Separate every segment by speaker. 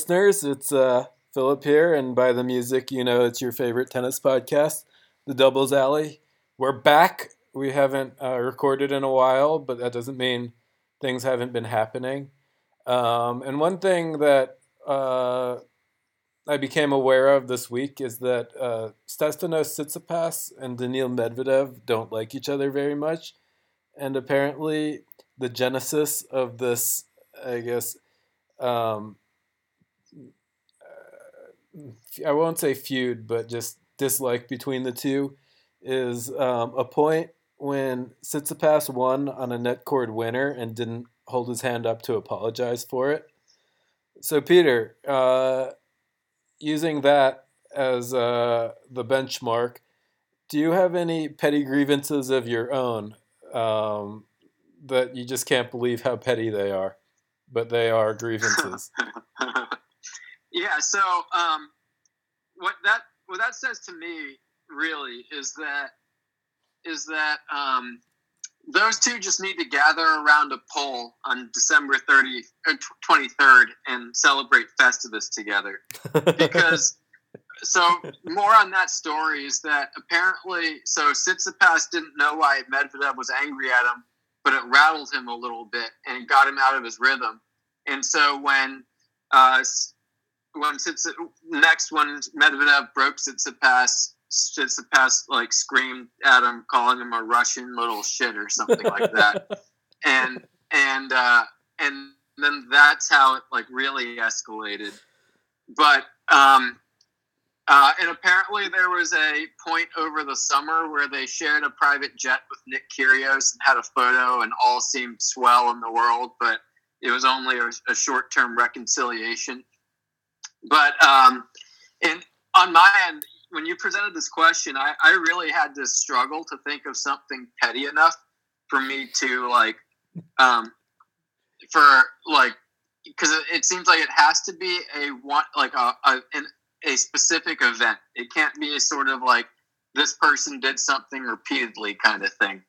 Speaker 1: listeners. It's uh, Philip here, and by the music, you know it's your favorite tennis podcast, The Doubles Alley. We're back. We haven't uh, recorded in a while, but that doesn't mean things haven't been happening. Um, and one thing that uh, I became aware of this week is that uh, Stefanos Tsitsipas and Daniil Medvedev don't like each other very much, and apparently the genesis of this, I guess, um, I won't say feud, but just dislike between the two is um, a point when Tsitsipas won on a net cord winner and didn't hold his hand up to apologize for it. So, Peter, uh, using that as uh, the benchmark, do you have any petty grievances of your own um, that you just can't believe how petty they are? But they are grievances.
Speaker 2: yeah. So, um, what that what that says to me really is that is that um, those two just need to gather around a pole on December 30 or 23rd and celebrate Festivus together. Because so more on that story is that apparently so Tsitsipas didn't know why Medvedev was angry at him, but it rattled him a little bit and got him out of his rhythm. And so when uh, when Tsitsipas, next when Medvedev broke Tsitsipas Tsitsipas like screamed at him, calling him a Russian little shit or something like that, and and uh, and then that's how it like really escalated. But um, uh, and apparently there was a point over the summer where they shared a private jet with Nick Kyrgios and had a photo, and all seemed swell in the world, but it was only a, a short-term reconciliation. But um, and on my end, when you presented this question, I, I really had to struggle to think of something petty enough for me to like, um, for like, because it, seems like it has to be a one like a a, an, a specific event. It can't be a sort of like this person did something repeatedly kind of thing,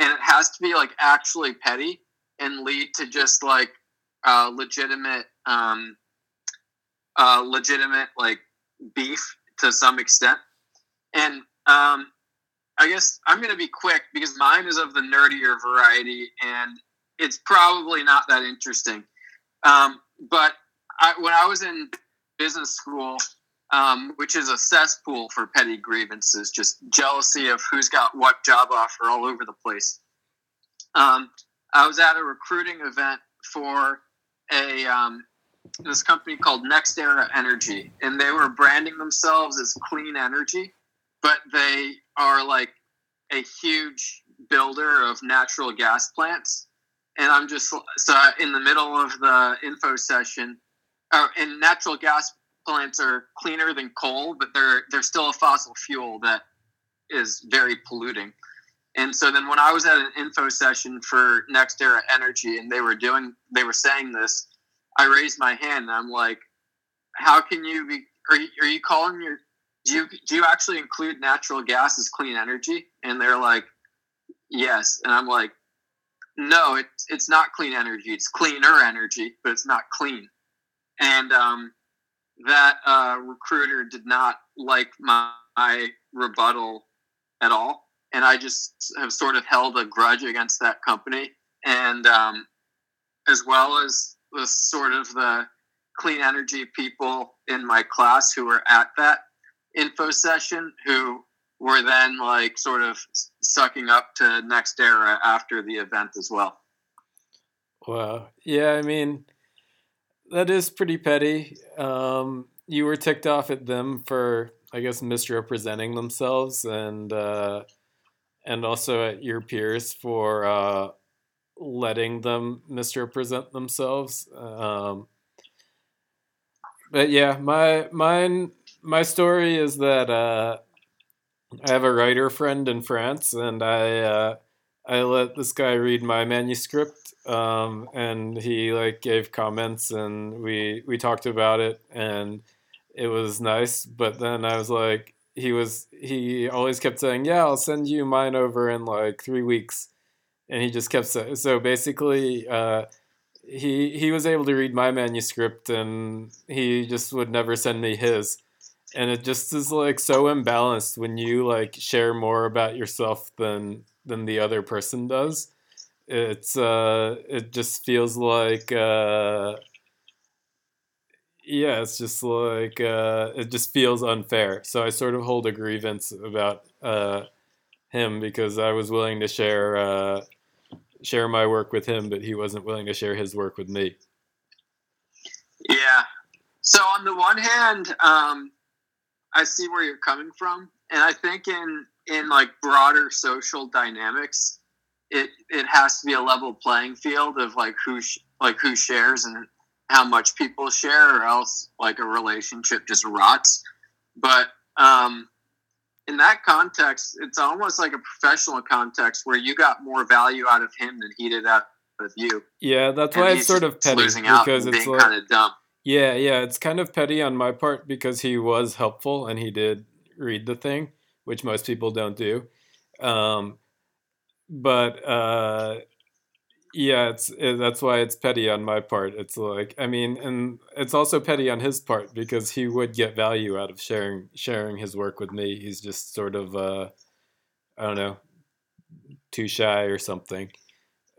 Speaker 2: and it has to be like actually petty and lead to just like uh, legitimate, um, uh, legitimate like beef to some extent. And um, I guess I'm going to be quick because mine is of the nerdier variety and it's probably not that interesting. Um, but I, when I was in business school, um, which is a cesspool for petty grievances, just jealousy of who's got what job offer all over the place. Um, I was at a recruiting event for a um, this company called NextEra Energy, and they were branding themselves as clean energy, but they are like a huge builder of natural gas plants. And I'm just so in the middle of the info session, uh, and natural gas plants are cleaner than coal, but they're they're still a fossil fuel that is very polluting. And so then when I was at an info session for NextEra Energy, and they were doing they were saying this, I raised my hand and I'm like, how can you be, are you, are you calling your, do you, do you actually include natural gas as clean energy? And they're like, yes. And I'm like, no, it's, it's not clean energy. It's cleaner energy, but it's not clean. And, um, that, uh, recruiter did not like my, my rebuttal at all. And I just have sort of held a grudge against that company. And, um, as well as the sort of the clean energy people in my class who were at that info session who were then like sort of sucking up to NextEra after the event as well.
Speaker 1: Wow. Yeah, I mean, that is pretty petty. Um, you were ticked off at them for, I guess, misrepresenting themselves, and uh, and also at your peers for uh, letting them misrepresent themselves. Um, but yeah, my mine my story is that uh, I have a writer friend in France, and I uh, I let this guy read my manuscript, um, and he like gave comments, and we we talked about it, and it was nice. But then I was like, he was he always kept saying, "Yeah, I'll send you mine over in like three weeks." And he just kept saying so basically uh, he he was able to read my manuscript and he just would never send me his. And it just is like so imbalanced when you like share more about yourself than than the other person does. It's uh it just feels like uh yeah it's just like uh it just feels unfair. So i sort of hold a grievance about uh him because i was willing to share uh share my work with him but he wasn't willing to share his work with me
Speaker 2: Yeah. So on the one hand, um, I see where you're coming from, and I think in in like broader social dynamics, it it has to be a level playing field of like who sh- like who shares and how much people share, or else like a relationship just rots. But um, in that context, it's almost like a professional context where you got more value out of him than he did out of you.
Speaker 1: yeah that's
Speaker 2: And
Speaker 1: why it's sort of petty because it's like
Speaker 2: kind of dumb.
Speaker 1: Yeah, yeah, it's kind of petty on my part because he was helpful and he did read the thing, which most people don't do. Um, but uh, yeah, it's it, that's why it's petty on my part. It's like I mean, and it's also petty on his part because he would get value out of sharing sharing his work with me. He's just sort of uh, I don't know, too shy or something.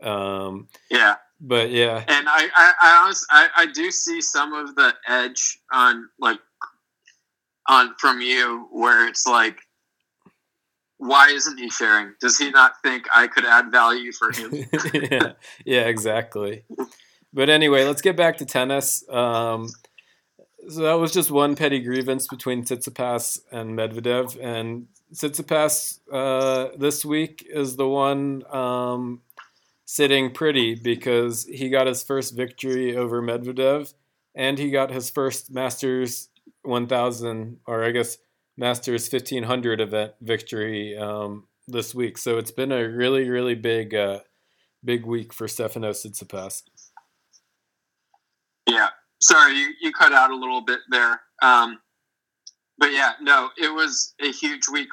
Speaker 1: Um,
Speaker 2: Yeah.
Speaker 1: but yeah,
Speaker 2: and I, I, I honestly, I, I do see some of the edge on like on from you where it's like, why isn't he sharing? Does he not think I could add value for him?
Speaker 1: yeah, yeah, exactly. But anyway, let's get back to tennis. Um, so that was just one petty grievance between Tsitsipas and Medvedev, and Tsitsipas uh, this week is the one um, sitting pretty because he got his first victory over Medvedev, and he got his first Masters 1000, or I guess Masters 1500 event victory um, this week. So it's been a really, really big, uh, big week for Stefanos Tsitsipas.
Speaker 2: yeah. Sorry, you, you cut out a little bit there. Um, but yeah, no, it was a huge week.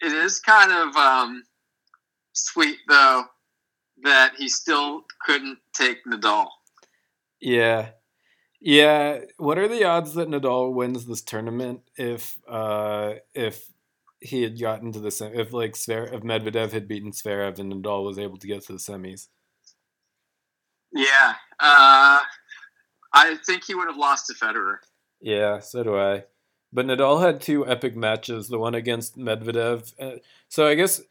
Speaker 2: It is kind of um, sweet though that he still couldn't take Nadal.
Speaker 1: Yeah. Yeah. What are the odds that Nadal wins this tournament if uh if he had gotten to the sem- if like Sver- if Medvedev had beaten Zverev and Nadal was able to get to the semis?
Speaker 2: Yeah, uh, I think he would have lost to Federer.
Speaker 1: Yeah, so do I. But Nadal had two epic matches, the one against Medvedev. Uh, so I guess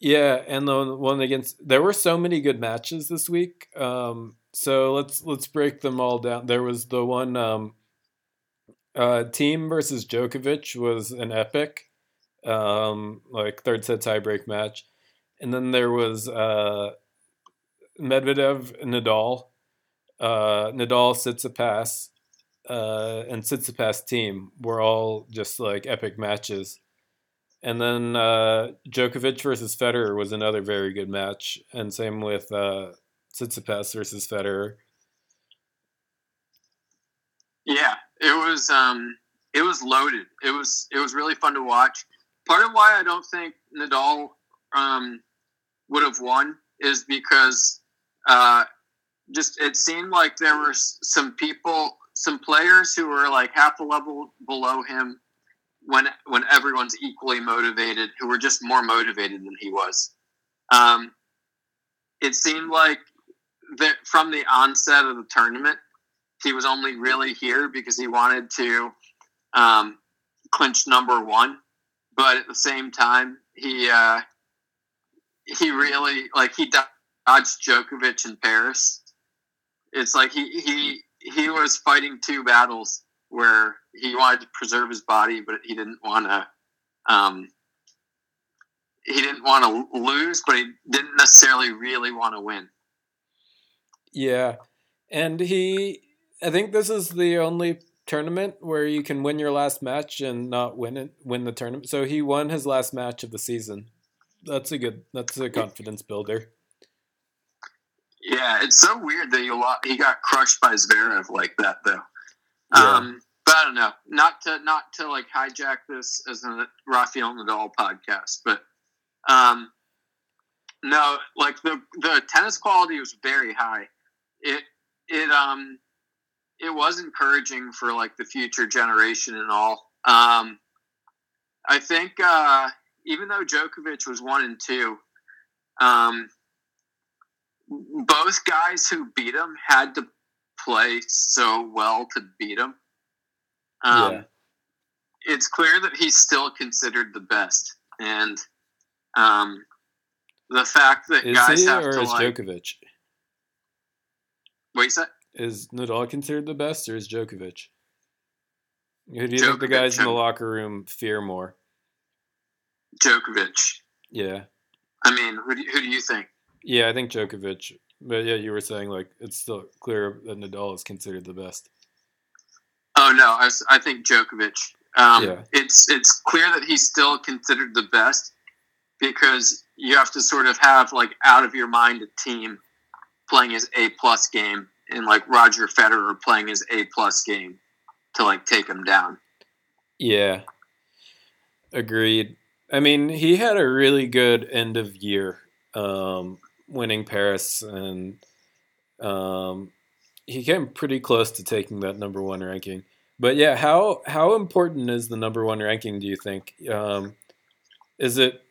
Speaker 1: yeah, and the one against there were so many good matches this week. Um so let's let's break them all down. There was the one um uh Thiem versus Djokovic was an epic um like third set tiebreak match. And then there was uh Medvedev Nadal. Uh Nadal Tsitsipas uh, and Tsitsipas Thiem were all just like epic matches. And then uh, Djokovic versus Federer was another very good match, and same with uh, Tsitsipas versus Federer.
Speaker 2: Yeah, it was um, it was loaded. It was it was really fun to watch. Part of why I don't think Nadal um, would have won is because uh, just it seemed like there were some people, some players who were like half a level below him when when everyone's equally motivated, who were just more motivated than he was. Um, it seemed like that from the onset of the tournament, he was only really here because he wanted to um, clinch number one. But at the same time, he uh, he really like he dodged Djokovic in Paris. It's like he he he was fighting two battles where he wanted to preserve his body, but he didn't want to. Um, he didn't want to lose, but he didn't necessarily really want to win.
Speaker 1: Yeah, and he, I think this is the only tournament where you can win your last match and not win it, win the tournament. So he won his last match of the season. That's a good. That's a confidence builder.
Speaker 2: Yeah, it's so weird that he lo- he got crushed by Zverev like that, though.
Speaker 1: Yeah.
Speaker 2: Um, but I don't know. Not to not to like hijack this as a Rafael Nadal podcast, but um, No, like the the tennis quality was very high. It it um it was encouraging for like the future generation and all. Um, I think uh, even though Djokovic was one and two, um, both guys who beat him had to play so well to beat him. Um, yeah. It's clear that he's still considered the best, and um, the fact that
Speaker 1: is
Speaker 2: guys have to like,
Speaker 1: Djokovic?
Speaker 2: Wait, that
Speaker 1: Is Nadal considered the best, or is Djokovic? Who do you think the guys in the locker room fear more?
Speaker 2: Djokovic.
Speaker 1: Yeah.
Speaker 2: I mean, who do you, who do you think?
Speaker 1: Yeah, I think Djokovic. But yeah, you were saying like it's still clear that Nadal is considered the best.
Speaker 2: Oh no, I, was- I think Djokovic. Um,
Speaker 1: Yeah.
Speaker 2: It's it's clear that he's still considered the best because you have to sort of have like out of your mind a Thiem playing his A plus game and like Roger Federer playing his A plus game to like take him down.
Speaker 1: Yeah. Agreed. I mean, he had a really good end of year, um, winning Paris, and um, he came pretty close to taking that number one ranking. But yeah, how how important is the number one ranking? Do you think? Um, is it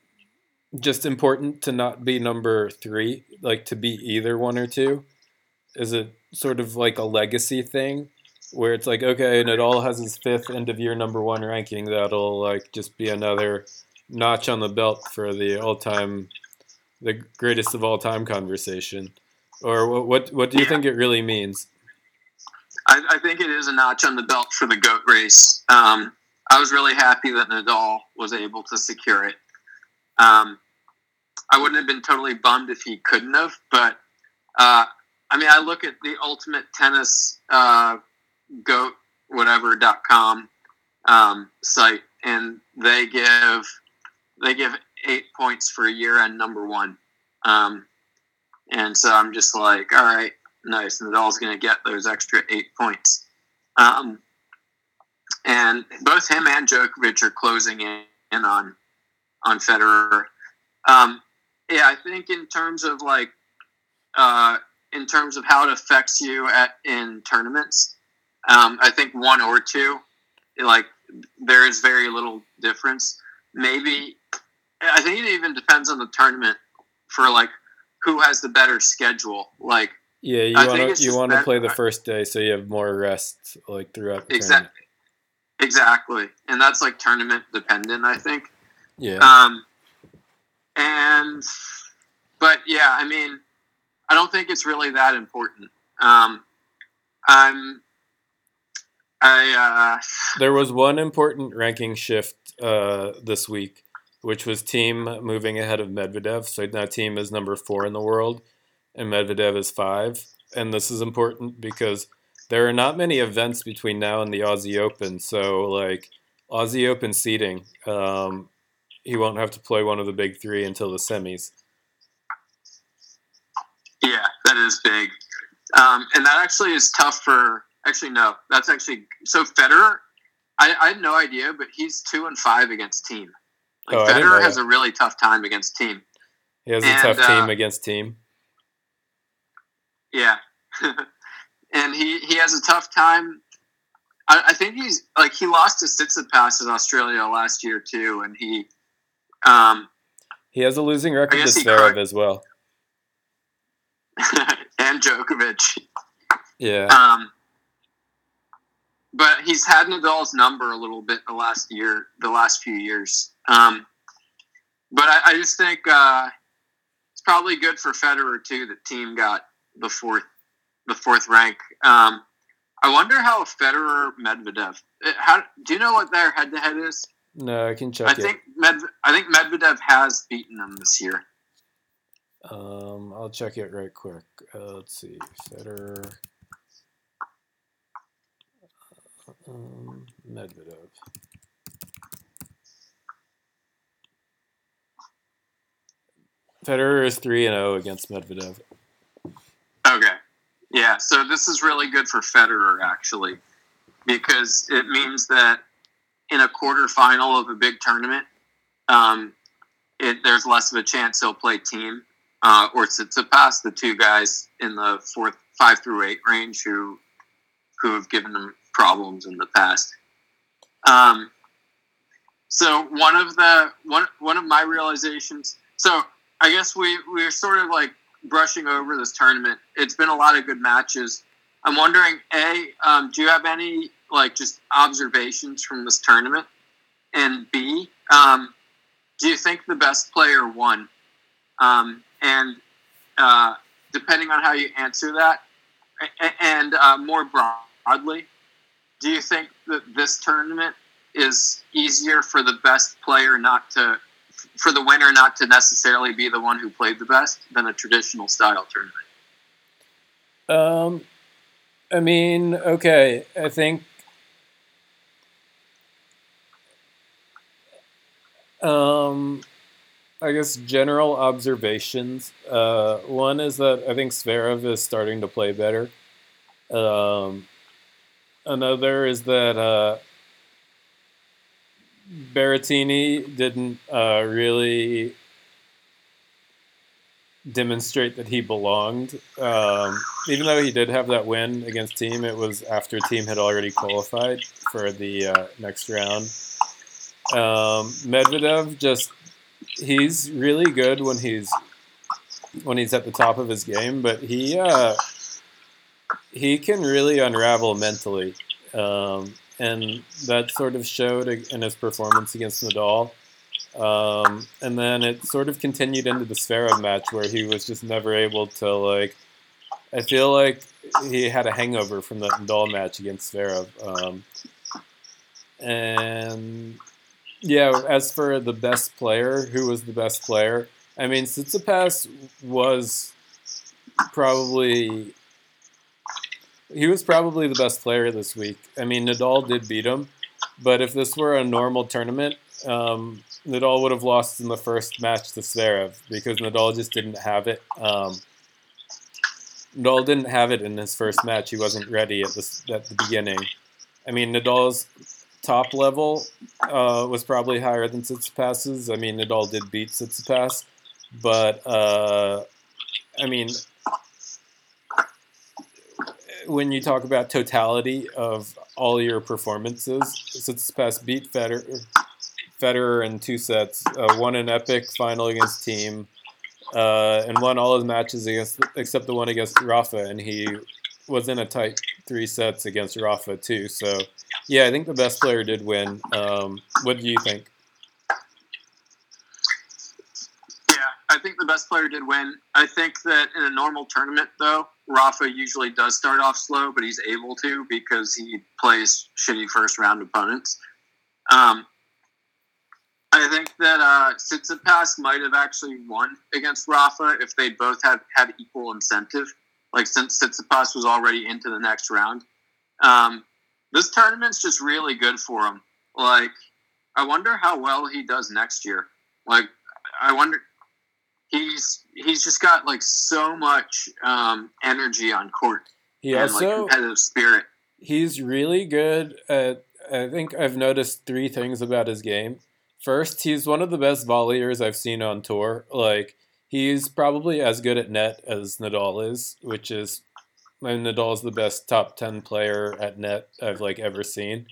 Speaker 1: just important to not be number three, like to be either one or two? Is it sort of like a legacy thing? where it's like okay and Nadal has his fifth end of year number one ranking that'll like just be another notch on the belt for the all time the greatest of all time conversation or what what, what do you think it really means
Speaker 2: I, I think it is a notch on the belt for the goat race. Um, I was really happy that Nadal was able to secure it. Um, I wouldn't have been totally bummed if he couldn't have, but uh, I mean, I look at the ultimate tennis uh, goat whatever.com um, site, and they give they give eight points for a year end number one. Um, and so I'm just like, all right, nice. And Nadal's going to get those extra eight points. Um, and both him and Djokovic are closing in, in on on Federer. Um, yeah, I think in terms of like uh, in terms of how it affects you at in tournaments, um, I think one or two, like there is very little difference. Maybe I think it even depends on the tournament for like who has the better schedule. Like
Speaker 1: yeah you want to you want to play the first day so you have more rest like throughout the
Speaker 2: exactly,
Speaker 1: tournament.
Speaker 2: exactly, and that's like tournament dependent. I think.
Speaker 1: Yeah
Speaker 2: Um, and, but yeah, I mean, I don't think it's really that important. Um, I'm, I, uh,
Speaker 1: There was one important ranking shift uh, this week, which was Thiem moving ahead of Medvedev. So now Thiem is number four in the world, and Medvedev is five. And this is important because there are not many events between now and the Aussie Open. So like Aussie Open seeding, um, he won't have to play one of the big three until the semis.
Speaker 2: yeah, that is big. Um, and that actually is tough for, actually, no, that's actually, so Federer, I, I had no idea, but he's two and five against Thiem. Like
Speaker 1: Oh, I didn't know
Speaker 2: Federer has a really tough time against Thiem.
Speaker 1: He has a
Speaker 2: And,
Speaker 1: tough
Speaker 2: uh,
Speaker 1: team against Thiem.
Speaker 2: Yeah. and he, he has a tough time. I, I think he's like he lost to Tsitsipas in Australia last year too, and he um
Speaker 1: He has a losing record to Zverev as well.
Speaker 2: and Djokovic.
Speaker 1: Yeah.
Speaker 2: Um but he's had Nadal's number a little bit the last year, the last few years. Um but I, I just think uh it's probably good for Federer too that Thiem got the fourth the fourth rank. Um I wonder how Federer Medvedev. uh, How do you know what their head to head is?
Speaker 1: No, I can
Speaker 2: I
Speaker 1: check it.
Speaker 2: think Med, I think Medvedev has beaten them this year.
Speaker 1: Um, I'll check it right quick. Uh, let's see, Federer, um, Medvedev. Federer is three and zero against Medvedev.
Speaker 2: Okay. Yeah, so this is really good for Federer actually, because it means that in a quarterfinal of a big tournament, um, it, there's less of a chance he'll play Thiem, uh, or Tsitsipas, the two guys in the fourth five through eight range who who have given them problems in the past. Um, so one of the one one of my realizations. So I guess we we're sort of like brushing over this tournament. It's been a lot of good matches. I'm wondering, a, um, do you have any like just observations from this tournament? And B, um, do you think the best player won? Um, and uh, depending on how you answer that, and uh, more broadly, do you think that this tournament is easier for the best player not to, for the winner not to necessarily be the one who played the best than a traditional style tournament?
Speaker 1: Um, I mean, okay, I think um, I guess general observations. Uh, one is that I think Zverev is starting to play better. Um, another is that uh, Berrettini didn't uh, really demonstrate that he belonged. Um, even though he did have that win against Thiem, it was after Thiem had already qualified for the uh, next round. Um, Medvedev just he's really good when he's when he's at the top of his game, but he uh, he can really unravel mentally, um, and that sort of showed in his performance against Nadal. Um, and then it sort of continued into the Zverev match where he was just never able to like. I feel like he had a hangover from that Nadal match against Zverev. Um, and yeah, as for the best player, who was the best player? I mean, Tsitsipas was probably he was probably the best player this week. I mean, Nadal did beat him, but if this were a normal tournament, um, Nadal would have lost in the first match to Zverev because Nadal just didn't have it. Um, Nadal didn't have it in his first match. He wasn't ready at the at the beginning. I mean, Nadal's top level uh, was probably higher than Tsitsipas's. I mean, Nadal did beat Tsitsipas, but uh, I mean, when you talk about totality of all your performances, Tsitsipas beat Federer, Federer in two sets, uh, won an epic final against Thiem, uh, and won all his matches against except the one against Rafa, and he was in a tight three sets against Rafa too. So yeah, I think the best player did win. Um, what do you think?
Speaker 2: Yeah, I think the best player did win. I think that in a normal tournament, though, Rafa usually does start off slow, but he's able to because he plays shitty first round opponents. Um, I think that uh, Tsitsipas might have actually won against Rafa if they both had had equal incentive. Like since Tsitsipas was already into the next round, um, this tournament's just really good for him. Like, I wonder how well he does next year. Like, I wonder. He's he's just got like so much um, energy on court.
Speaker 1: He and, also
Speaker 2: like, competitive spirit.
Speaker 1: He's really good at. I think I've noticed three things about his game. First, he's one of the best volleyers I've seen on tour. Like he's probably as good at net as Nadal is, which is and Nadal's the best top ten player at net I've like ever seen,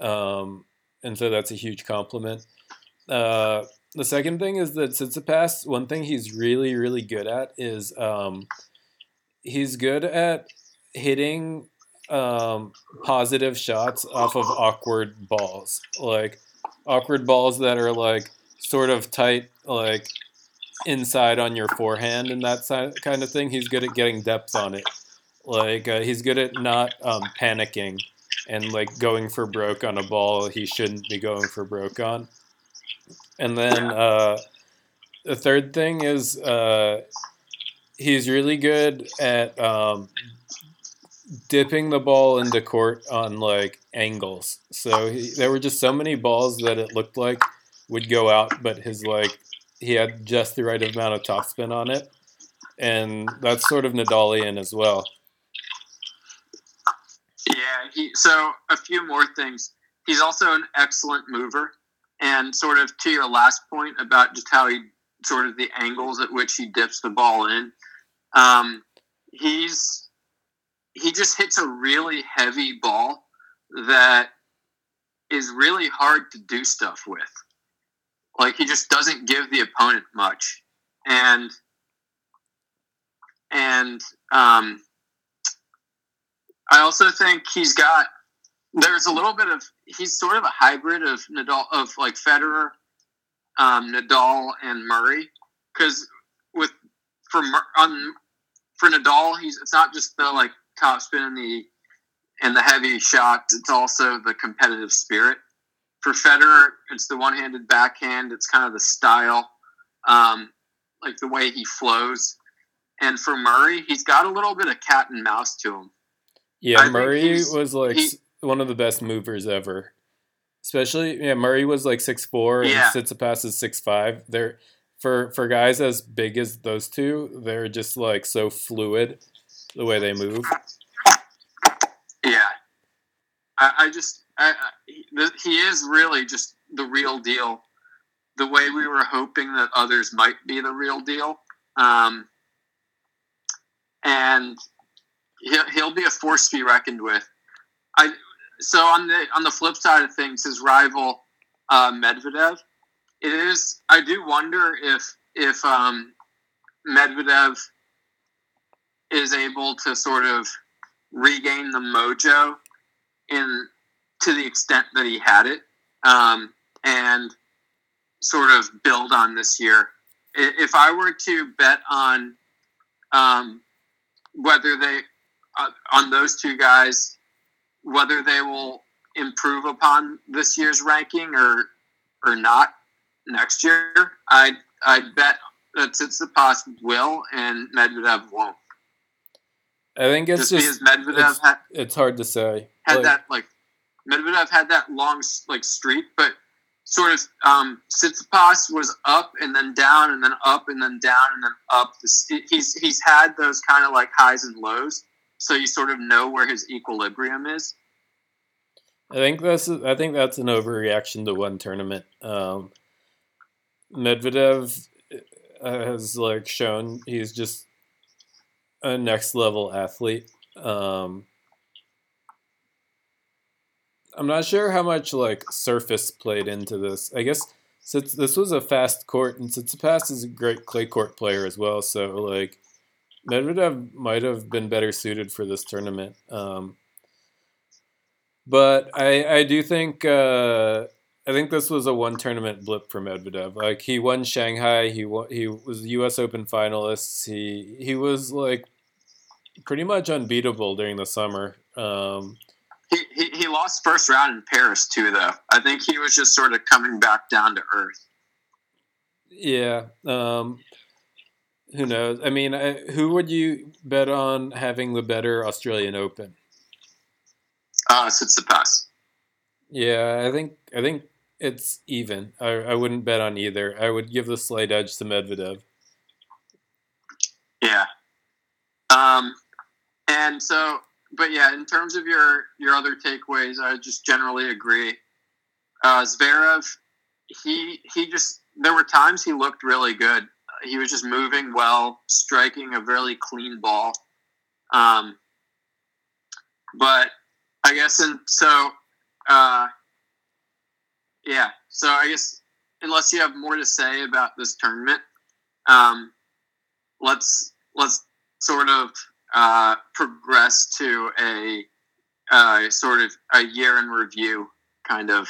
Speaker 1: um, and so that's a huge compliment. Uh, the second thing is that Tsitsipas, one thing he's really really good at is um, he's good at hitting um, positive shots off of awkward balls, like awkward balls that are like sort of tight, like inside on your forehand and that kind of thing. He's good at getting depth on it. Like uh, he's good at not um, panicking and like going for broke on a ball he shouldn't be going for broke on. And then uh, the third thing is uh, he's really good at um, dipping the ball into court on like angles. So he, there were just so many balls that it looked like would go out, but his like he had just the right amount of topspin on it, and that's sort of Nadalian as well.
Speaker 2: Yeah, he, so a few more things. He's also an excellent mover, and sort of to your last point about just how he sort of the angles at which he dips the ball in. Um, he's he just hits a really heavy ball that is really hard to do stuff with. Like he just doesn't give the opponent much, and and um, I also think he's got there's a little bit of he's sort of a hybrid of Nadal of like Federer, um, Nadal, and Murray because with for on for Nadal he's it's not just the like top spin and the and the heavy shot it's also the competitive spirit for Federer, it's the one-handed backhand. It's kind of the style, um, like the way he flows. And for Murray, he's got a little bit of cat and mouse to him.
Speaker 1: Yeah, I Murray was like he, one of the best movers ever. Especially, yeah, Murray was like six four, yeah. and Tsitsipas is six five. They're for for guys as big as those two, they're just like so fluid the way they move.
Speaker 2: Yeah, I, I just I, I, he is really just the real deal. The way we were hoping that others might be the real deal, um, and he'll, he'll be a force to be reckoned with. I so on the on the flip side of things, his rival uh, Medvedev, it is. I do wonder if if um, Medvedev is able to sort of regain the mojo in to the extent that he had it um, and sort of build on this year. If I were to bet on um, whether they, uh, on those two guys, whether they will improve upon this year's ranking or or not next year, I I bet that Tsitsipas will and Medvedev won't.
Speaker 1: I think it's just, just Medvedev it's, had, it's hard to say.
Speaker 2: Had like, that like Medvedev had that long like streak, but sort of um, Tsitsipas was up and then down and then up and then down and then up. He's he's had those kind of like highs and lows, so you sort of know where his equilibrium is.
Speaker 1: I think that's I think that's an overreaction to one tournament. Um, Medvedev uh, has like shown he's just a next level athlete. Um, I'm not sure how much like surface played into this. I guess since this was a fast court and Tsitsipas is a great clay court player as well, so like Medvedev might have been better suited for this tournament. Um, but I I do think uh, I think this was a one tournament blip for Medvedev. Like he won Shanghai, he won, he was U.S. Open finalist. He he was like pretty much unbeatable during the summer. Um,
Speaker 2: he, he, he lost first round in Paris too, though. I think he was just sort of coming back down to earth.
Speaker 1: Yeah. Um, who knows? I mean, I, who would you bet on having the better Australian Open?
Speaker 2: Uh, Tsitsipas.
Speaker 1: Yeah, I think I think it's even. I, I wouldn't bet on either. I would give the slight edge to Medvedev.
Speaker 2: Yeah. Um, and so but yeah, in terms of your your other takeaways, I just generally agree. Uh, Zverev, he he just there were times he looked really good. He was just moving well, striking a really clean ball. Um, but I guess and so uh, yeah. So I guess unless you have more to say about this tournament, um, let's let's sort of uh, progress to a uh, sort of a year in review kind of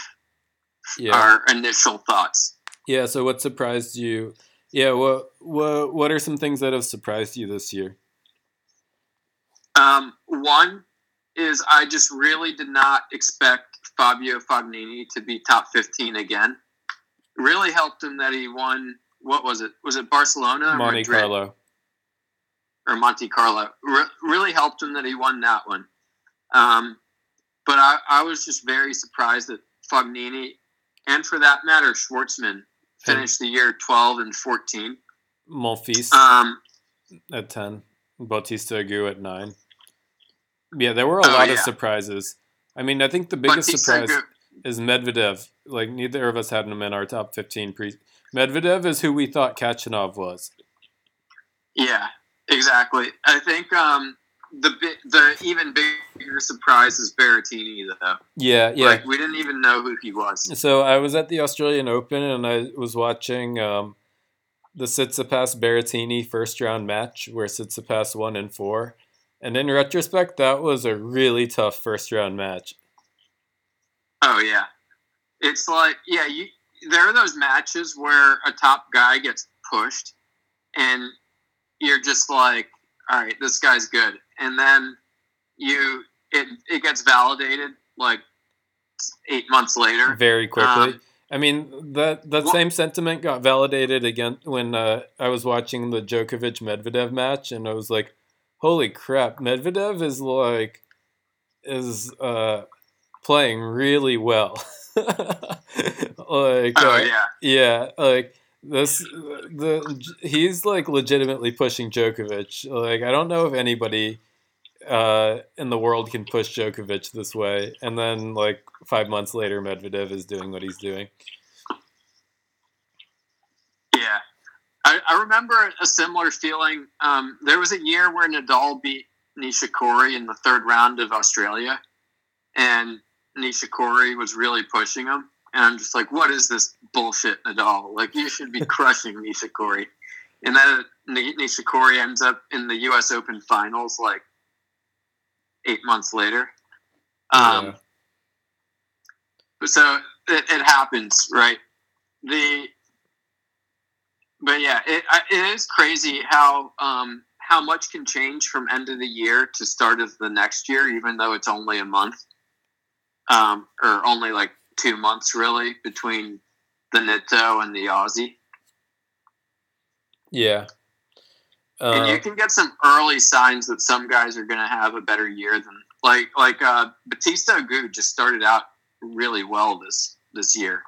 Speaker 2: yeah. our initial thoughts.
Speaker 1: Yeah. So, what surprised you? Yeah. What what What are some things that have surprised you this year?
Speaker 2: Um, one is I just really did not expect Fabio Fognini to be top fifteen again. really helped him that he won. What was it? Was it Barcelona?
Speaker 1: Monte Madrid? Carlo
Speaker 2: or Monte Carlo. Re- really helped him that he won that one. Um, but I, I, was just very surprised that Fognini, and for that matter, Schwartzman, finished the year 12 and 14.
Speaker 1: Monfils um, at 10. Bautista Agut at 9. Yeah, there were a oh, lot yeah. of surprises. I mean, I think the biggest Bautista surprise. is Medvedev. Like neither of us had him in our top fifteen. Pre Medvedev is who we thought Khachanov was.
Speaker 2: Yeah, exactly. I think um, the the even bigger surprise is Berrettini, though.
Speaker 1: Yeah, yeah.
Speaker 2: Like we didn't even know who he was.
Speaker 1: So I was at the Australian Open and I was watching um, the Tsitsipas Berrettini first round match where Tsitsipas won in four, and in retrospect, that was a really tough first round match.
Speaker 2: Oh yeah, it's like yeah, you there are those matches where a top guy gets pushed, and you're just like, all right, this guy's good, and then you it it gets validated like eight months later,
Speaker 1: very quickly. Um, I mean that that well, same sentiment got validated again when uh, I was watching the Djokovic Medvedev match, and I was like, "Holy crap! Medvedev is like is uh, playing really well." like, oh
Speaker 2: uh, yeah,
Speaker 1: yeah, like this the he's like legitimately pushing Djokovic. Like I don't know if anybody uh, in the world can push Djokovic this way, and then like five months later, Medvedev is doing what he's doing.
Speaker 2: Yeah, I, I remember a similar feeling. Um, there was a year where Nadal beat Nishikori in the third round of Australia, and Nishikori was really pushing him. And I'm just like, what is this bullshit, Nadal? Like, you should be crushing Nishikori. And then Nishikori ends up in the U.S. Open finals like eight months later. Um, yeah. So it, it happens, right? The but yeah, it, it is crazy how um, how much can change from end of the year to start of the next year, even though it's only a month, um, or only like two months really between the Nitto and the Aussie.
Speaker 1: Yeah.
Speaker 2: Uh, and you uh, can get some early signs that some guys are going to have a better year than like like uh, Bautista Agut just started out really well this this year,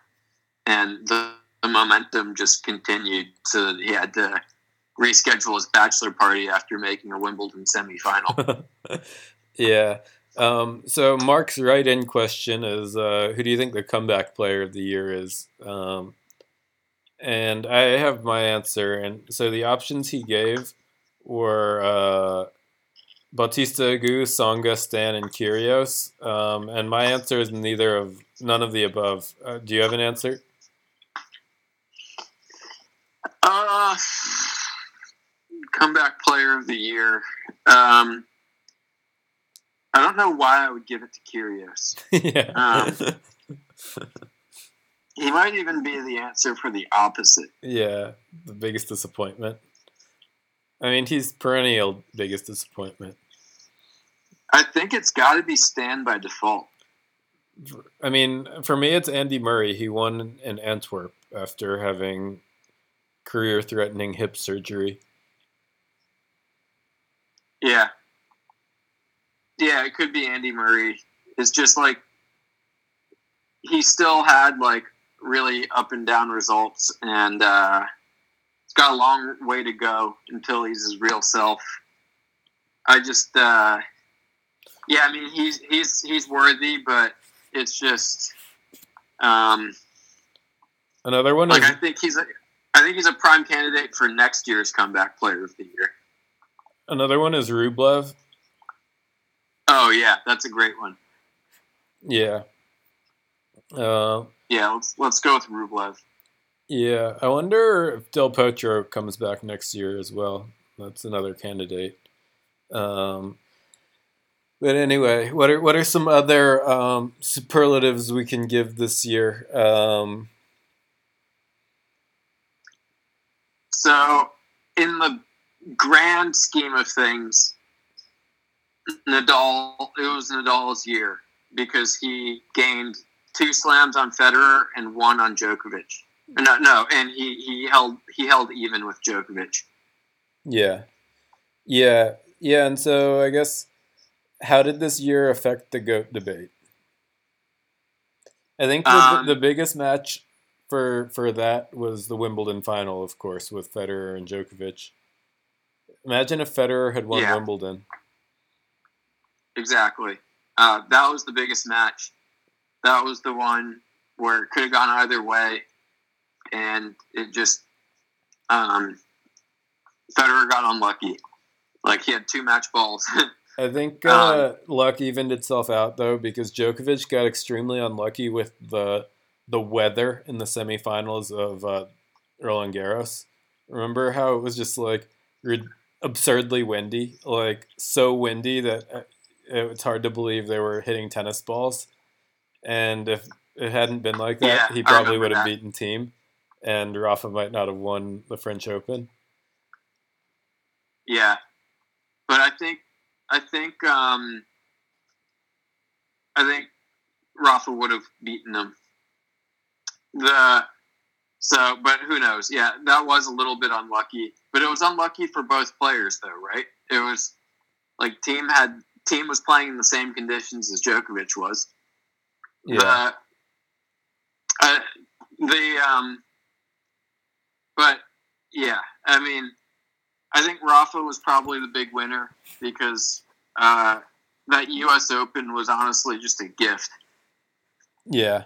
Speaker 2: and the, the momentum just continued. So he had to reschedule his bachelor party after making a Wimbledon semifinal.
Speaker 1: yeah, um, so Mark's right-in question is, uh, who do you think the comeback player of the year is? Um, and I have my answer. And so the options he gave were uh, Bautista Agut, Tsonga, Stan, and Kyrgios. Um, and my answer is neither of none of the above. Uh, do you have an answer?
Speaker 2: Uh, comeback player of the year. Um, I don't know why I would give it to Kyrgios. yeah. Um, he might even be the answer for the opposite.
Speaker 1: Yeah, the biggest disappointment. I mean, he's perennial biggest disappointment.
Speaker 2: I think it's got to be Stan by default.
Speaker 1: I mean, for me, it's Andy Murray. He won in Antwerp after having career-threatening hip surgery.
Speaker 2: Yeah, yeah, it could be Andy Murray. It's just like he still had like really up and down results, and uh, it's got a long way to go until he's his real self. I just, uh, yeah, I mean, he's he's he's worthy, but it's just um,
Speaker 1: another one.
Speaker 2: Like is- I think he's a, I think he's a prime candidate for next year's comeback player of the year.
Speaker 1: Another one is Rublev.
Speaker 2: Oh yeah, that's a great one.
Speaker 1: Yeah. Uh,
Speaker 2: yeah, let's let's go with Rublev.
Speaker 1: Yeah, I wonder if Del Potro comes back next year as well. That's another candidate. Um, but anyway, what are what are some other um, superlatives we can give this year? Um,
Speaker 2: so, in the grand scheme of things, Nadal, it was Nadal's year because he gained two slams on Federer and one on Djokovic. No, no, and he, he held he held even with Djokovic.
Speaker 1: Yeah, yeah, yeah. And so I guess how did this year affect the goat debate? I think the, um, the biggest match for for that was the Wimbledon final, of course, with Federer and Djokovic. Imagine if Federer had won yeah. Wimbledon.
Speaker 2: Exactly. Uh, that was the biggest match. that was the one where it could have gone either way, and it just um, Federer got unlucky. Like he had two match balls.
Speaker 1: I think uh, um, luck evened itself out though because Djokovic got extremely unlucky with the the weather in the semifinals of uh, Roland Garros. Remember how it was just like absurdly windy, like so windy that uh, it's hard to believe they were hitting tennis balls. And if it hadn't been like that, yeah, he probably would have beaten Thiem, and Rafa might not have won the French Open.
Speaker 2: Yeah, but I think I think um, I think Rafa would have beaten them. The so, but who knows? Yeah, that was a little bit unlucky, but it was unlucky for both players, though, right? It was like Thiem had Thiem was playing in the same conditions as Djokovic was. Yeah. The, uh, the um, but yeah, I mean, I think Rafa was probably the big winner because uh, that U.S. Open was honestly just a gift.
Speaker 1: Yeah.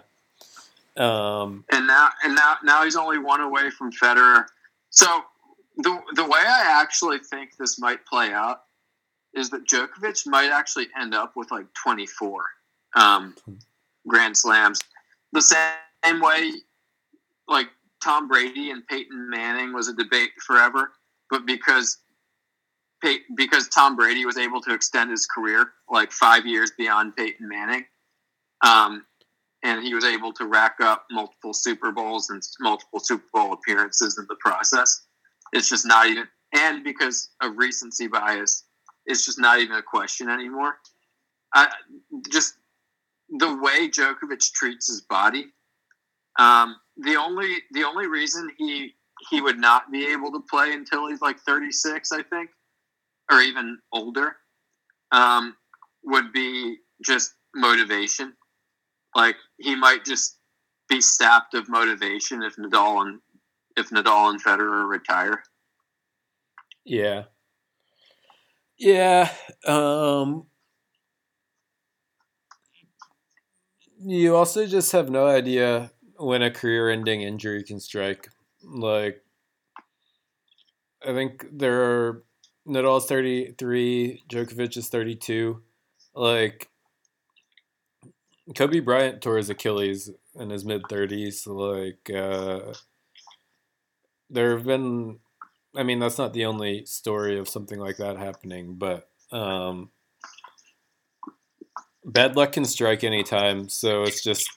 Speaker 1: Um,
Speaker 2: and now, and now, now he's only one away from Federer. So the the way I actually think this might play out is that Djokovic might actually end up with like 24 um, Grand Slams. The same way, like Tom Brady and Peyton Manning was a debate forever, but because because Tom Brady was able to extend his career like five years beyond Peyton Manning, um, and he was able to rack up multiple Super Bowls and multiple Super Bowl appearances in the process. It's just not even, and because of recency bias, it's just not even a question anymore. I, just the way Djokovic treats his body. Um, the only the only reason he he would not be able to play until he's like 36, I think, or even older, um, would be just motivation. Like he might just be sapped of motivation if Nadal and if Nadal and Federer retire.
Speaker 1: Yeah. Yeah. Um, you also just have no idea when a career-ending injury can strike. Like, I think there are Nadal's thirty-three, Djokovic is thirty-two. Like, Kobe Bryant tore his Achilles in his mid thirties. Like, uh, there have been I mean, that's not the only story of something like that happening, but um, bad luck can strike anytime. So it's just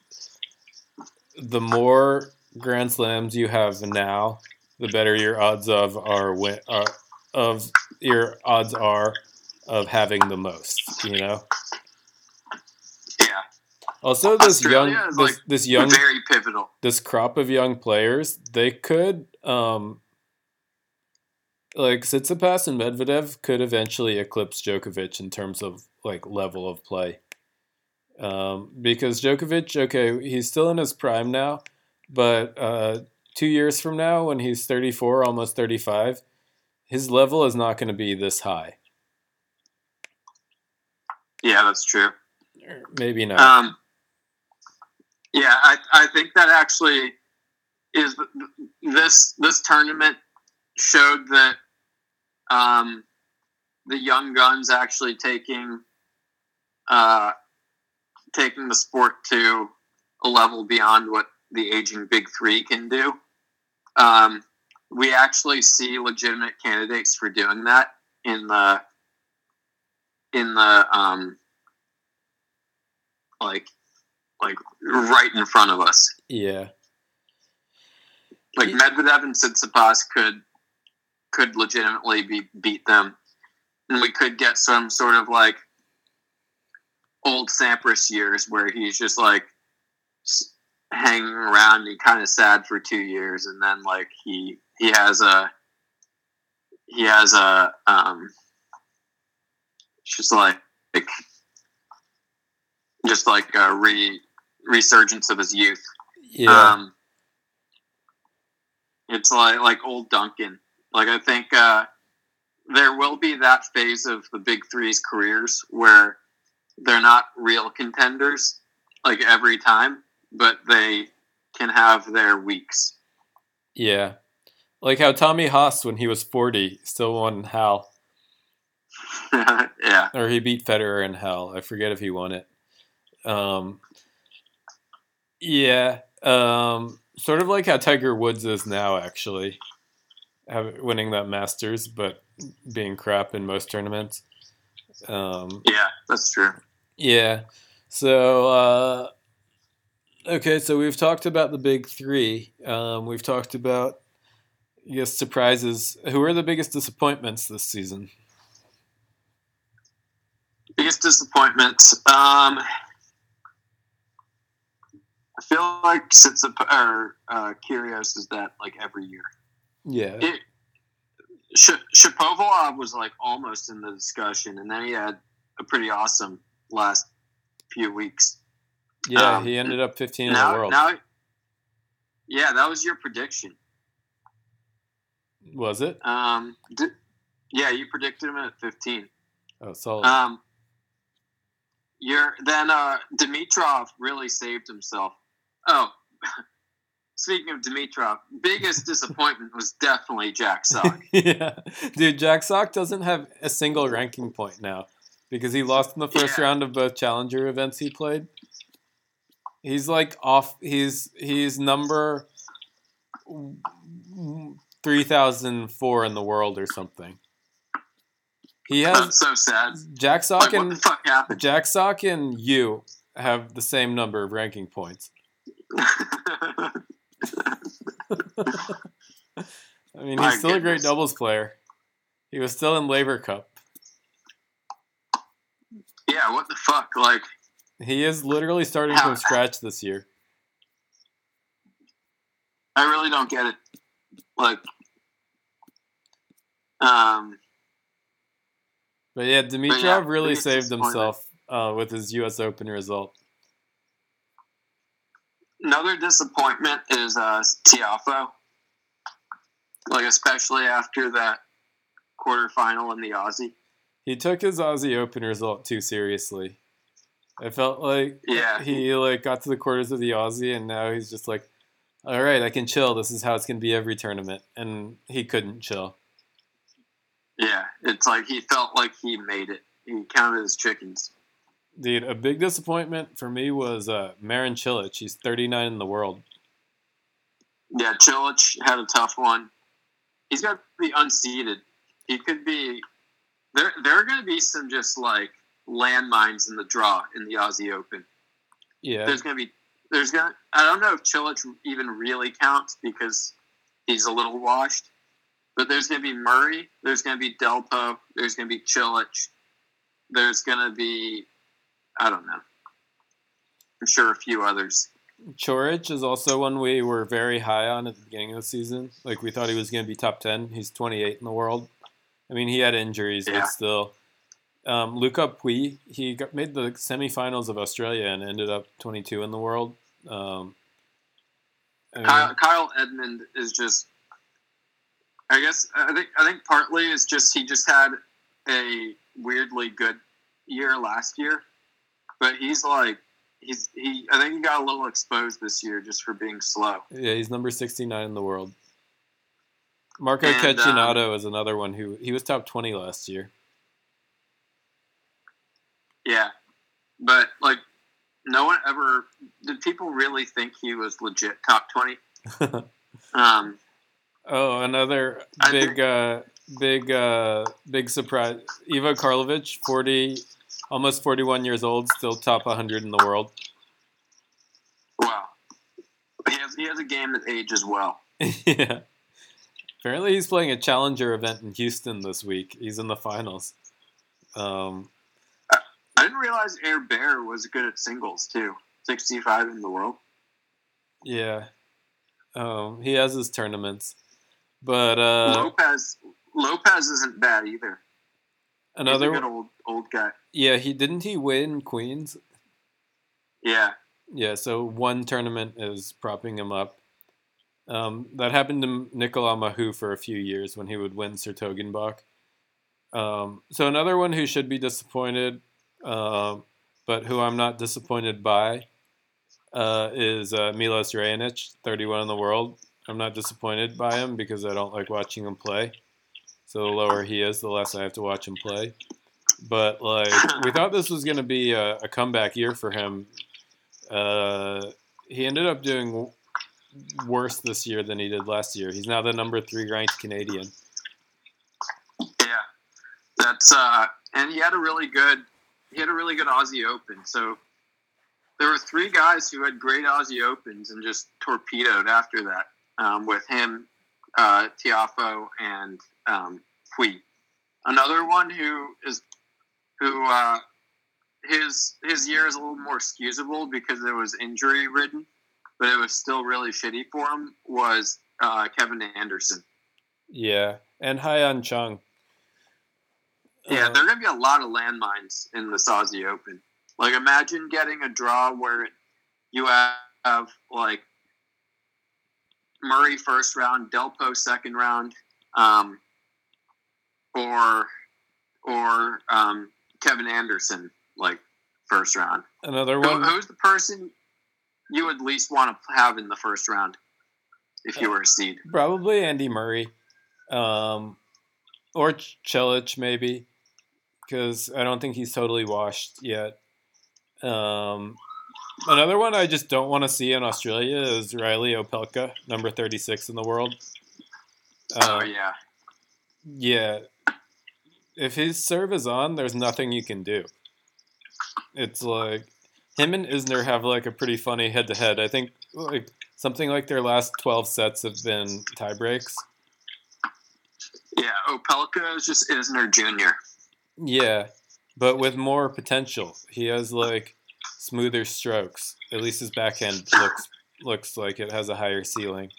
Speaker 1: the more Grand Slams you have now, the better your odds of are win, uh, of your odds are of having the most. You know.
Speaker 2: Yeah.
Speaker 1: Also, this Australia young, this, like this young,
Speaker 2: very pivotal.
Speaker 1: This crop of young players, they could um, like Tsitsipas and Medvedev could eventually eclipse Djokovic in terms of like level of play. Um, because Djokovic, okay, he's still in his prime now, but uh, two years from now, when he's 34, almost 35, his level is not going to be this high.
Speaker 2: Yeah, that's true.
Speaker 1: maybe not.
Speaker 2: Um, yeah, I, I think that actually is this this tournament showed that um, the young guns actually taking uh, taking the sport to a level beyond what the aging big three can do. Um, we actually see legitimate candidates for doing that in the in the um, like like right in front of us.
Speaker 1: Yeah.
Speaker 2: Like Medvedev and Tsitsipas could could legitimately be beat them, and we could get some sort of like old Sampras years where he's just like hanging around and kind of sad for two years, and then like he he has a he has a um just like, like just like a re resurgence of his youth.
Speaker 1: Yeah. Um,
Speaker 2: it's like like old Duncan. Like I think uh, there will be that phase of the big three's careers where they're not real contenders, like every time, but they can have their weeks.
Speaker 1: Yeah. Like how Tommy Haas, when he was 40, still won Halle.
Speaker 2: yeah.
Speaker 1: Or he beat Federer in Halle. I forget if he won it. Um, yeah. Um, sort of like how Tiger Woods is now, actually. Have, winning that Masters, but being crap in most tournaments. Um,
Speaker 2: yeah, that's true.
Speaker 1: Yeah. So, uh, okay, so we've talked about the big three. Um, we've talked about, I guess, surprises. Who are the biggest disappointments this season?
Speaker 2: Biggest disappointments. Um, I feel like since or uh, is that like every year.
Speaker 1: Yeah.
Speaker 2: It, Sh- Shapovalov was like almost in the discussion, and then he had a pretty awesome last few weeks.
Speaker 1: Yeah,
Speaker 2: Um,
Speaker 1: he ended up 15
Speaker 2: now,
Speaker 1: in the world.
Speaker 2: now, yeah, that was your prediction.
Speaker 1: Was it?
Speaker 2: Um, di- yeah, you predicted him at 15.
Speaker 1: Oh, solid.
Speaker 2: Um, you're then uh, Dimitrov really saved himself. Oh, speaking of Dimitrov, biggest disappointment was definitely Jack Sock.
Speaker 1: yeah. Dude, Jack Sock doesn't have a single ranking point now because he lost in the first
Speaker 2: Yeah.
Speaker 1: round of both challenger events he played. He's like off he's he's number 3004 in the world or something. He has
Speaker 2: That's so sad.
Speaker 1: Jack Sock
Speaker 2: Like, what the
Speaker 1: and
Speaker 2: fuck happened?
Speaker 1: Jack Sock and you have the same number of ranking points. I mean,
Speaker 2: My
Speaker 1: he's still a great doubles player. He was still in Laver Cup.
Speaker 2: yeah, what the fuck? Like,
Speaker 1: He is literally starting
Speaker 2: How-
Speaker 1: from scratch this year.
Speaker 2: I really don't get it. Like, um,
Speaker 1: But yeah, Dimitrov
Speaker 2: yeah,
Speaker 1: really saved himself uh, with his U.S. Open result.
Speaker 2: Another disappointment is uh, Tiafoe. Like, especially after that quarterfinal in the Aussie.
Speaker 1: He took his Aussie Open result too seriously. I felt like
Speaker 2: Yeah.
Speaker 1: he like got to the quarters of the Aussie, and now he's just like, "All right, I can chill. This is how it's gonna be every tournament." And he couldn't chill.
Speaker 2: Yeah, it's like he felt like he made it. He counted his chickens.
Speaker 1: Dude, a big disappointment for me was uh, Marin Cilic. He's 39 in the world.
Speaker 2: Yeah, Cilic had a tough one. He's got to be unseated. He could be. There, there are going to be some just like landmines in the draw in the Aussie Open.
Speaker 1: Yeah,
Speaker 2: There's going to be. There's going. I don't know if Cilic even really counts because he's a little washed. But there's going to be Murray. There's going to be Delpo. There's going to be Cilic. There's going to be. I don't know. I'm sure a few others.
Speaker 1: Coric is also one we were very high on at the beginning of the season. Like we thought he was going to be top 10. He's 28 in the world. I mean, he had injuries,
Speaker 2: Yeah.
Speaker 1: but still. Um, Lucas Pouille, he got, made the semifinals of Australia and ended up 22 in the world. Um, I mean,
Speaker 2: Kyle, Kyle Edmund is just. I guess I think I think partly is just he just had a weirdly good year last year, but he's like he's he. I think he got a little exposed this year just for being slow.
Speaker 1: yeah, he's number 69 in the world. Marco
Speaker 2: And, um,
Speaker 1: is another one who he was top 20 last year.
Speaker 2: Yeah, but like no one ever did. People really think he was legit top twenty. Um,
Speaker 1: Oh, another big,
Speaker 2: think-
Speaker 1: uh, big, uh, big surprise. Ivo Karlovic, forty, almost forty-one years old, still top hundred in the world.
Speaker 2: wow, he has he has a game that age as well.
Speaker 1: yeah. Apparently, he's playing a challenger event in Houston this week. He's in the finals. Um,
Speaker 2: I didn't realize Air Bear was good at singles too. Sixty five in the world.
Speaker 1: yeah. Um, he has his tournaments, but uh,
Speaker 2: Lopez Lopez isn't bad either.
Speaker 1: Another
Speaker 2: He's a good old old guy.
Speaker 1: yeah. He didn't he win Queens?
Speaker 2: Yeah,
Speaker 1: Yeah, so one tournament is propping him up. Um, that happened to Nicolas Mahut for a few years when he would win 's-Hertogenbosch. Um, so another one who should be disappointed, um, but who I'm not disappointed by, uh, is uh, Milos Raonic, 31 in the world. I'm not disappointed by him because I don't like watching him play. So the lower he is, the less I have to watch him play. But like we thought this was going to be a, a, comeback year for him. Uh, he ended up doing worse this year than he did last year. He's now the number three ranked Canadian.
Speaker 2: Yeah, that's uh, and he had a really good he had a really good Aussie Open. So there were three guys who had great Aussie Opens and just torpedoed after that. Um, with him, uh, Tiafoe, and um. Another one who is who uh, his his year is a little more excusable because it was injury ridden, but it was still really shitty for him. Was uh, Kevin Anderson?
Speaker 1: Yeah, and Hyeon Chung.
Speaker 2: Yeah, uh, there are going to be a lot of landmines in the Aussie Open. Like, imagine getting a draw where you have like Murray first round, Delpo second round, um, or or um, Kevin Anderson like first round.
Speaker 1: Another one.
Speaker 2: Who, who's the person you would least want to have in the first round if you were a seed?
Speaker 1: Probably Andy Murray, um, or Cilic maybe, because I don't think he's totally washed yet. Um, another one I just don't want to see in Australia is Reilly Opelka, number thirty-six in the world.
Speaker 2: Uh, oh yeah,
Speaker 1: yeah. If his serve is on, there's nothing you can do. It's like him and Isner have like a pretty funny head-to-head. I think like something like their last twelve sets have been tie breaks.
Speaker 2: Yeah, Opelka is just Isner Jr.
Speaker 1: Yeah, but with more potential. He has like smoother strokes. At least his backhand looks looks like it has a higher ceiling.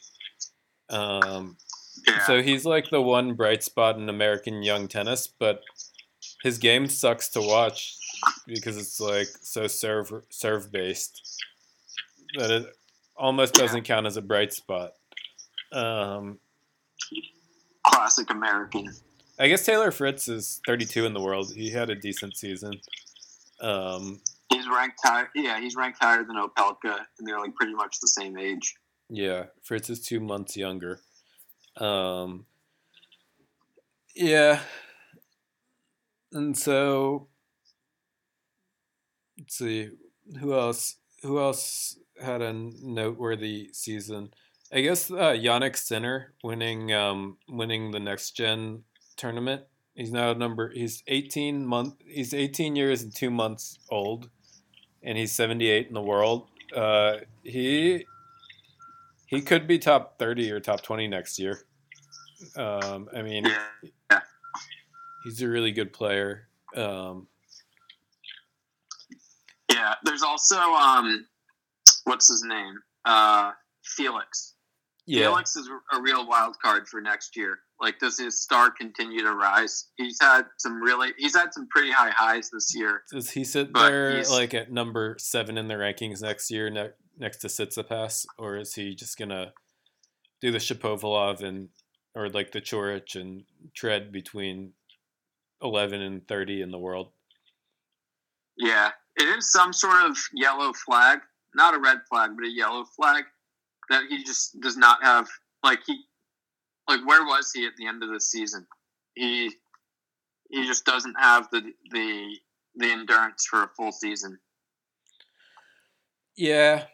Speaker 1: Um, yeah. So he's like the one bright spot in American young tennis, but his game sucks to watch because it's like so serve serve based that it almost doesn't count as a bright spot. Um,
Speaker 2: Classic American.
Speaker 1: I guess Taylor Fritz is 32 in the world. He had a decent season. Um,
Speaker 2: he's ranked higher. Yeah, he's ranked higher than Opelka, and they're like pretty much the same age.
Speaker 1: Yeah, Fritz is two months younger. Um, yeah, and so let's see who else. Who else had a noteworthy season? I guess uh, Jannik Sinner winning um, winning the next gen tournament. He's now number. He's eighteen month. He's eighteen years and two months old, and he's seventy eight in the world. Uh, he he could be top thirty or top twenty next year. Um, I mean, yeah. he's a really good player. Um,
Speaker 2: yeah, there's also um, what's his name? Uh, Felix. Yeah. Felix is a real wild card for next year. Like, does his star continue to rise? He's had some really, he's had some pretty high highs this year.
Speaker 1: Does he sit there like at number seven in the rankings next year, ne- next to Tsitsipas, or is he just gonna do the Shapovalov and or like the Coric and tread between eleven and thirty in the world?
Speaker 2: Yeah, it is some sort of yellow flag, not a red flag, but a yellow flag that he just does not have. Like he like where was he at the end of the season? He he just doesn't have the the the endurance for a full season.
Speaker 1: Yeah.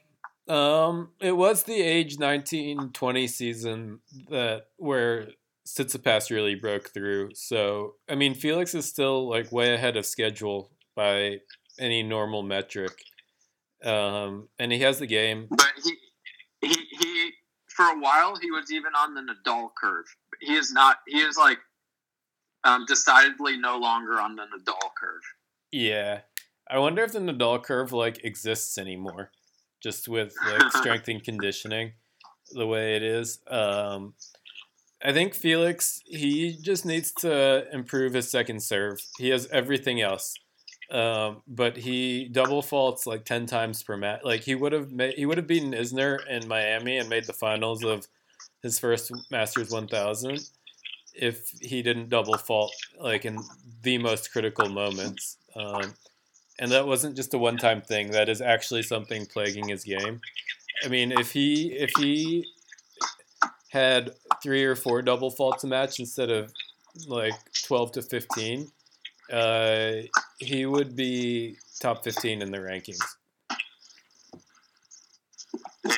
Speaker 1: Um it was the age 1920 season that where Tsitsipas really broke through. So, I mean, Felix is still like way ahead of schedule by any normal metric. Um and he has the game.
Speaker 2: But he for a while he was even on the Nadal curve. He is not. He is like um, decidedly no longer on the Nadal curve.
Speaker 1: Yeah, I wonder if the Nadal curve like exists anymore, just with like strength and conditioning, the way it is. Um, I think Felix he just needs to improve his second serve. He has everything else. Um, but he double faults like ten times per match. Like he would have made, he would have beaten Isner in Miami and made the finals of his first Masters 1000 if he didn't double fault like in the most critical moments. Um, and that wasn't just a one-time thing. That is actually something plaguing his game. I mean, if he if he had three or four double faults a match instead of like twelve to fifteen, uh, he would be top fifteen in the rankings.
Speaker 2: Yeah.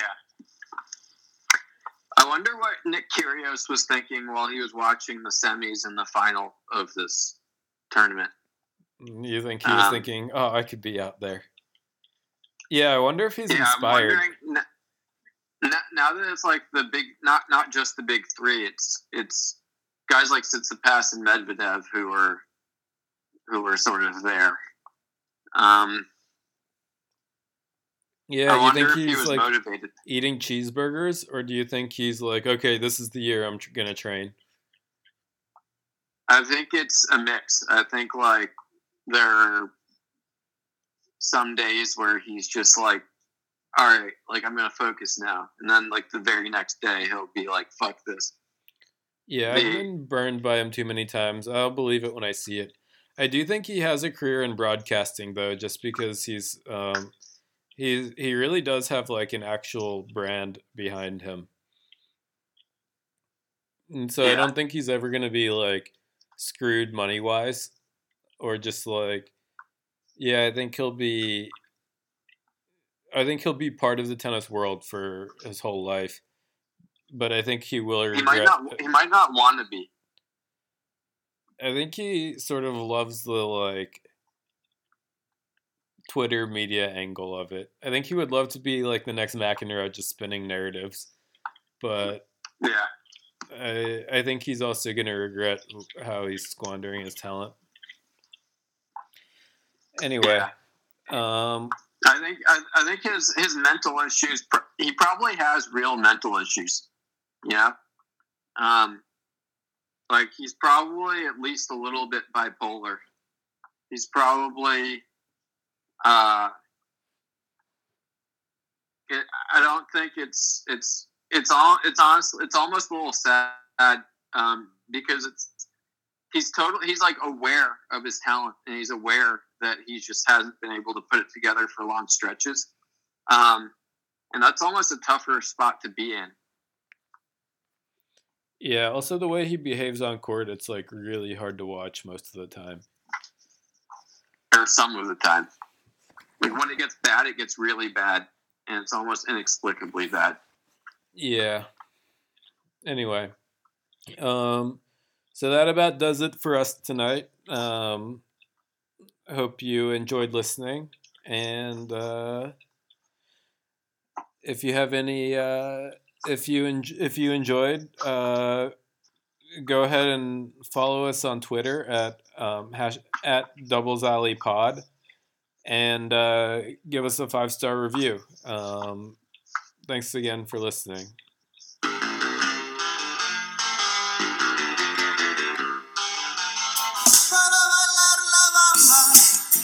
Speaker 2: I wonder what Nick Kyrgios was thinking while he was watching the semis and the final of this tournament.
Speaker 1: You think he was
Speaker 2: Um,
Speaker 1: thinking, "Oh, I could be out there"? Yeah, I wonder if he's
Speaker 2: yeah, I'm
Speaker 1: inspired.
Speaker 2: wondering n- n- now that it's like the big, not not just the big three. It's it's guys like Tsitsipas and Medvedev who are who are sort of there. Um,
Speaker 1: Yeah,
Speaker 2: I
Speaker 1: you think
Speaker 2: he
Speaker 1: he's
Speaker 2: was
Speaker 1: like
Speaker 2: motivated.
Speaker 1: eating cheeseburgers, or do you think he's like, okay, this is the year I'm tr- gonna train?
Speaker 2: I think it's a mix. I think like there are some days where he's just like, all right, like I'm gonna focus now, and then like the very next day he'll be like, fuck this.
Speaker 1: Yeah, I've been burned by him too many times. I'll believe it when I see it. I do think he has a career in broadcasting though, just because he's um, he he really does have like an actual brand behind him. And so I don't think he's ever gonna be like screwed money wise, or just like, yeah, I think he'll be. I think he'll be part of the tennis world for his whole life, but I think he will regret.
Speaker 2: He might not. He might not want to be.
Speaker 1: I think he sort of loves the like Twitter media angle of it. I think he would love to be like the next McEnroe, just spinning narratives. But
Speaker 2: Yeah.
Speaker 1: I I think he's also gonna regret how he's squandering his talent. Anyway, um,
Speaker 2: I think. I, I think his his mental issues. He probably has real mental issues. Yeah. Um. Like he's probably at least a little bit bipolar. He's probably. Uh. It, I don't think it's it's it's all it's honestly it's almost a little sad um, because it's he's totally he's like aware of his talent and he's aware that he just hasn't been able to put it together for long stretches um, and that's almost a tougher spot to be in
Speaker 1: yeah. Also, the way he behaves on court, it's like really hard to watch most of the time.
Speaker 2: or some of the time like when it gets bad it gets really bad and it's almost inexplicably bad
Speaker 1: Yeah. Anyway, um, so that about does it for us tonight. Um, I hope you enjoyed listening, and uh, if you have any, uh, if you en- if you enjoyed, uh, go ahead and follow us on Twitter at um, hash at Doubles Alley Pod, and uh, give us a five star review. Um, thanks again for listening.